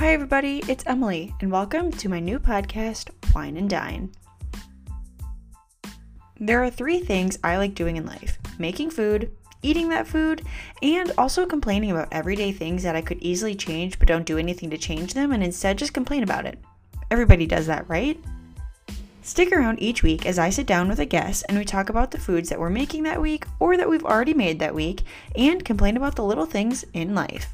Hi, everybody, it's Emilie, and welcome to my new podcast, Whine and Dine. There are three things I like doing in life making food, eating that food, and also complaining about everyday things that I could easily change but don't do anything to change them and instead just complain about it. Everybody does that, right? Stick around each week as I sit down with a guest and we talk about the foods that we're making that week or that we've already made that week and complain about the little things in life.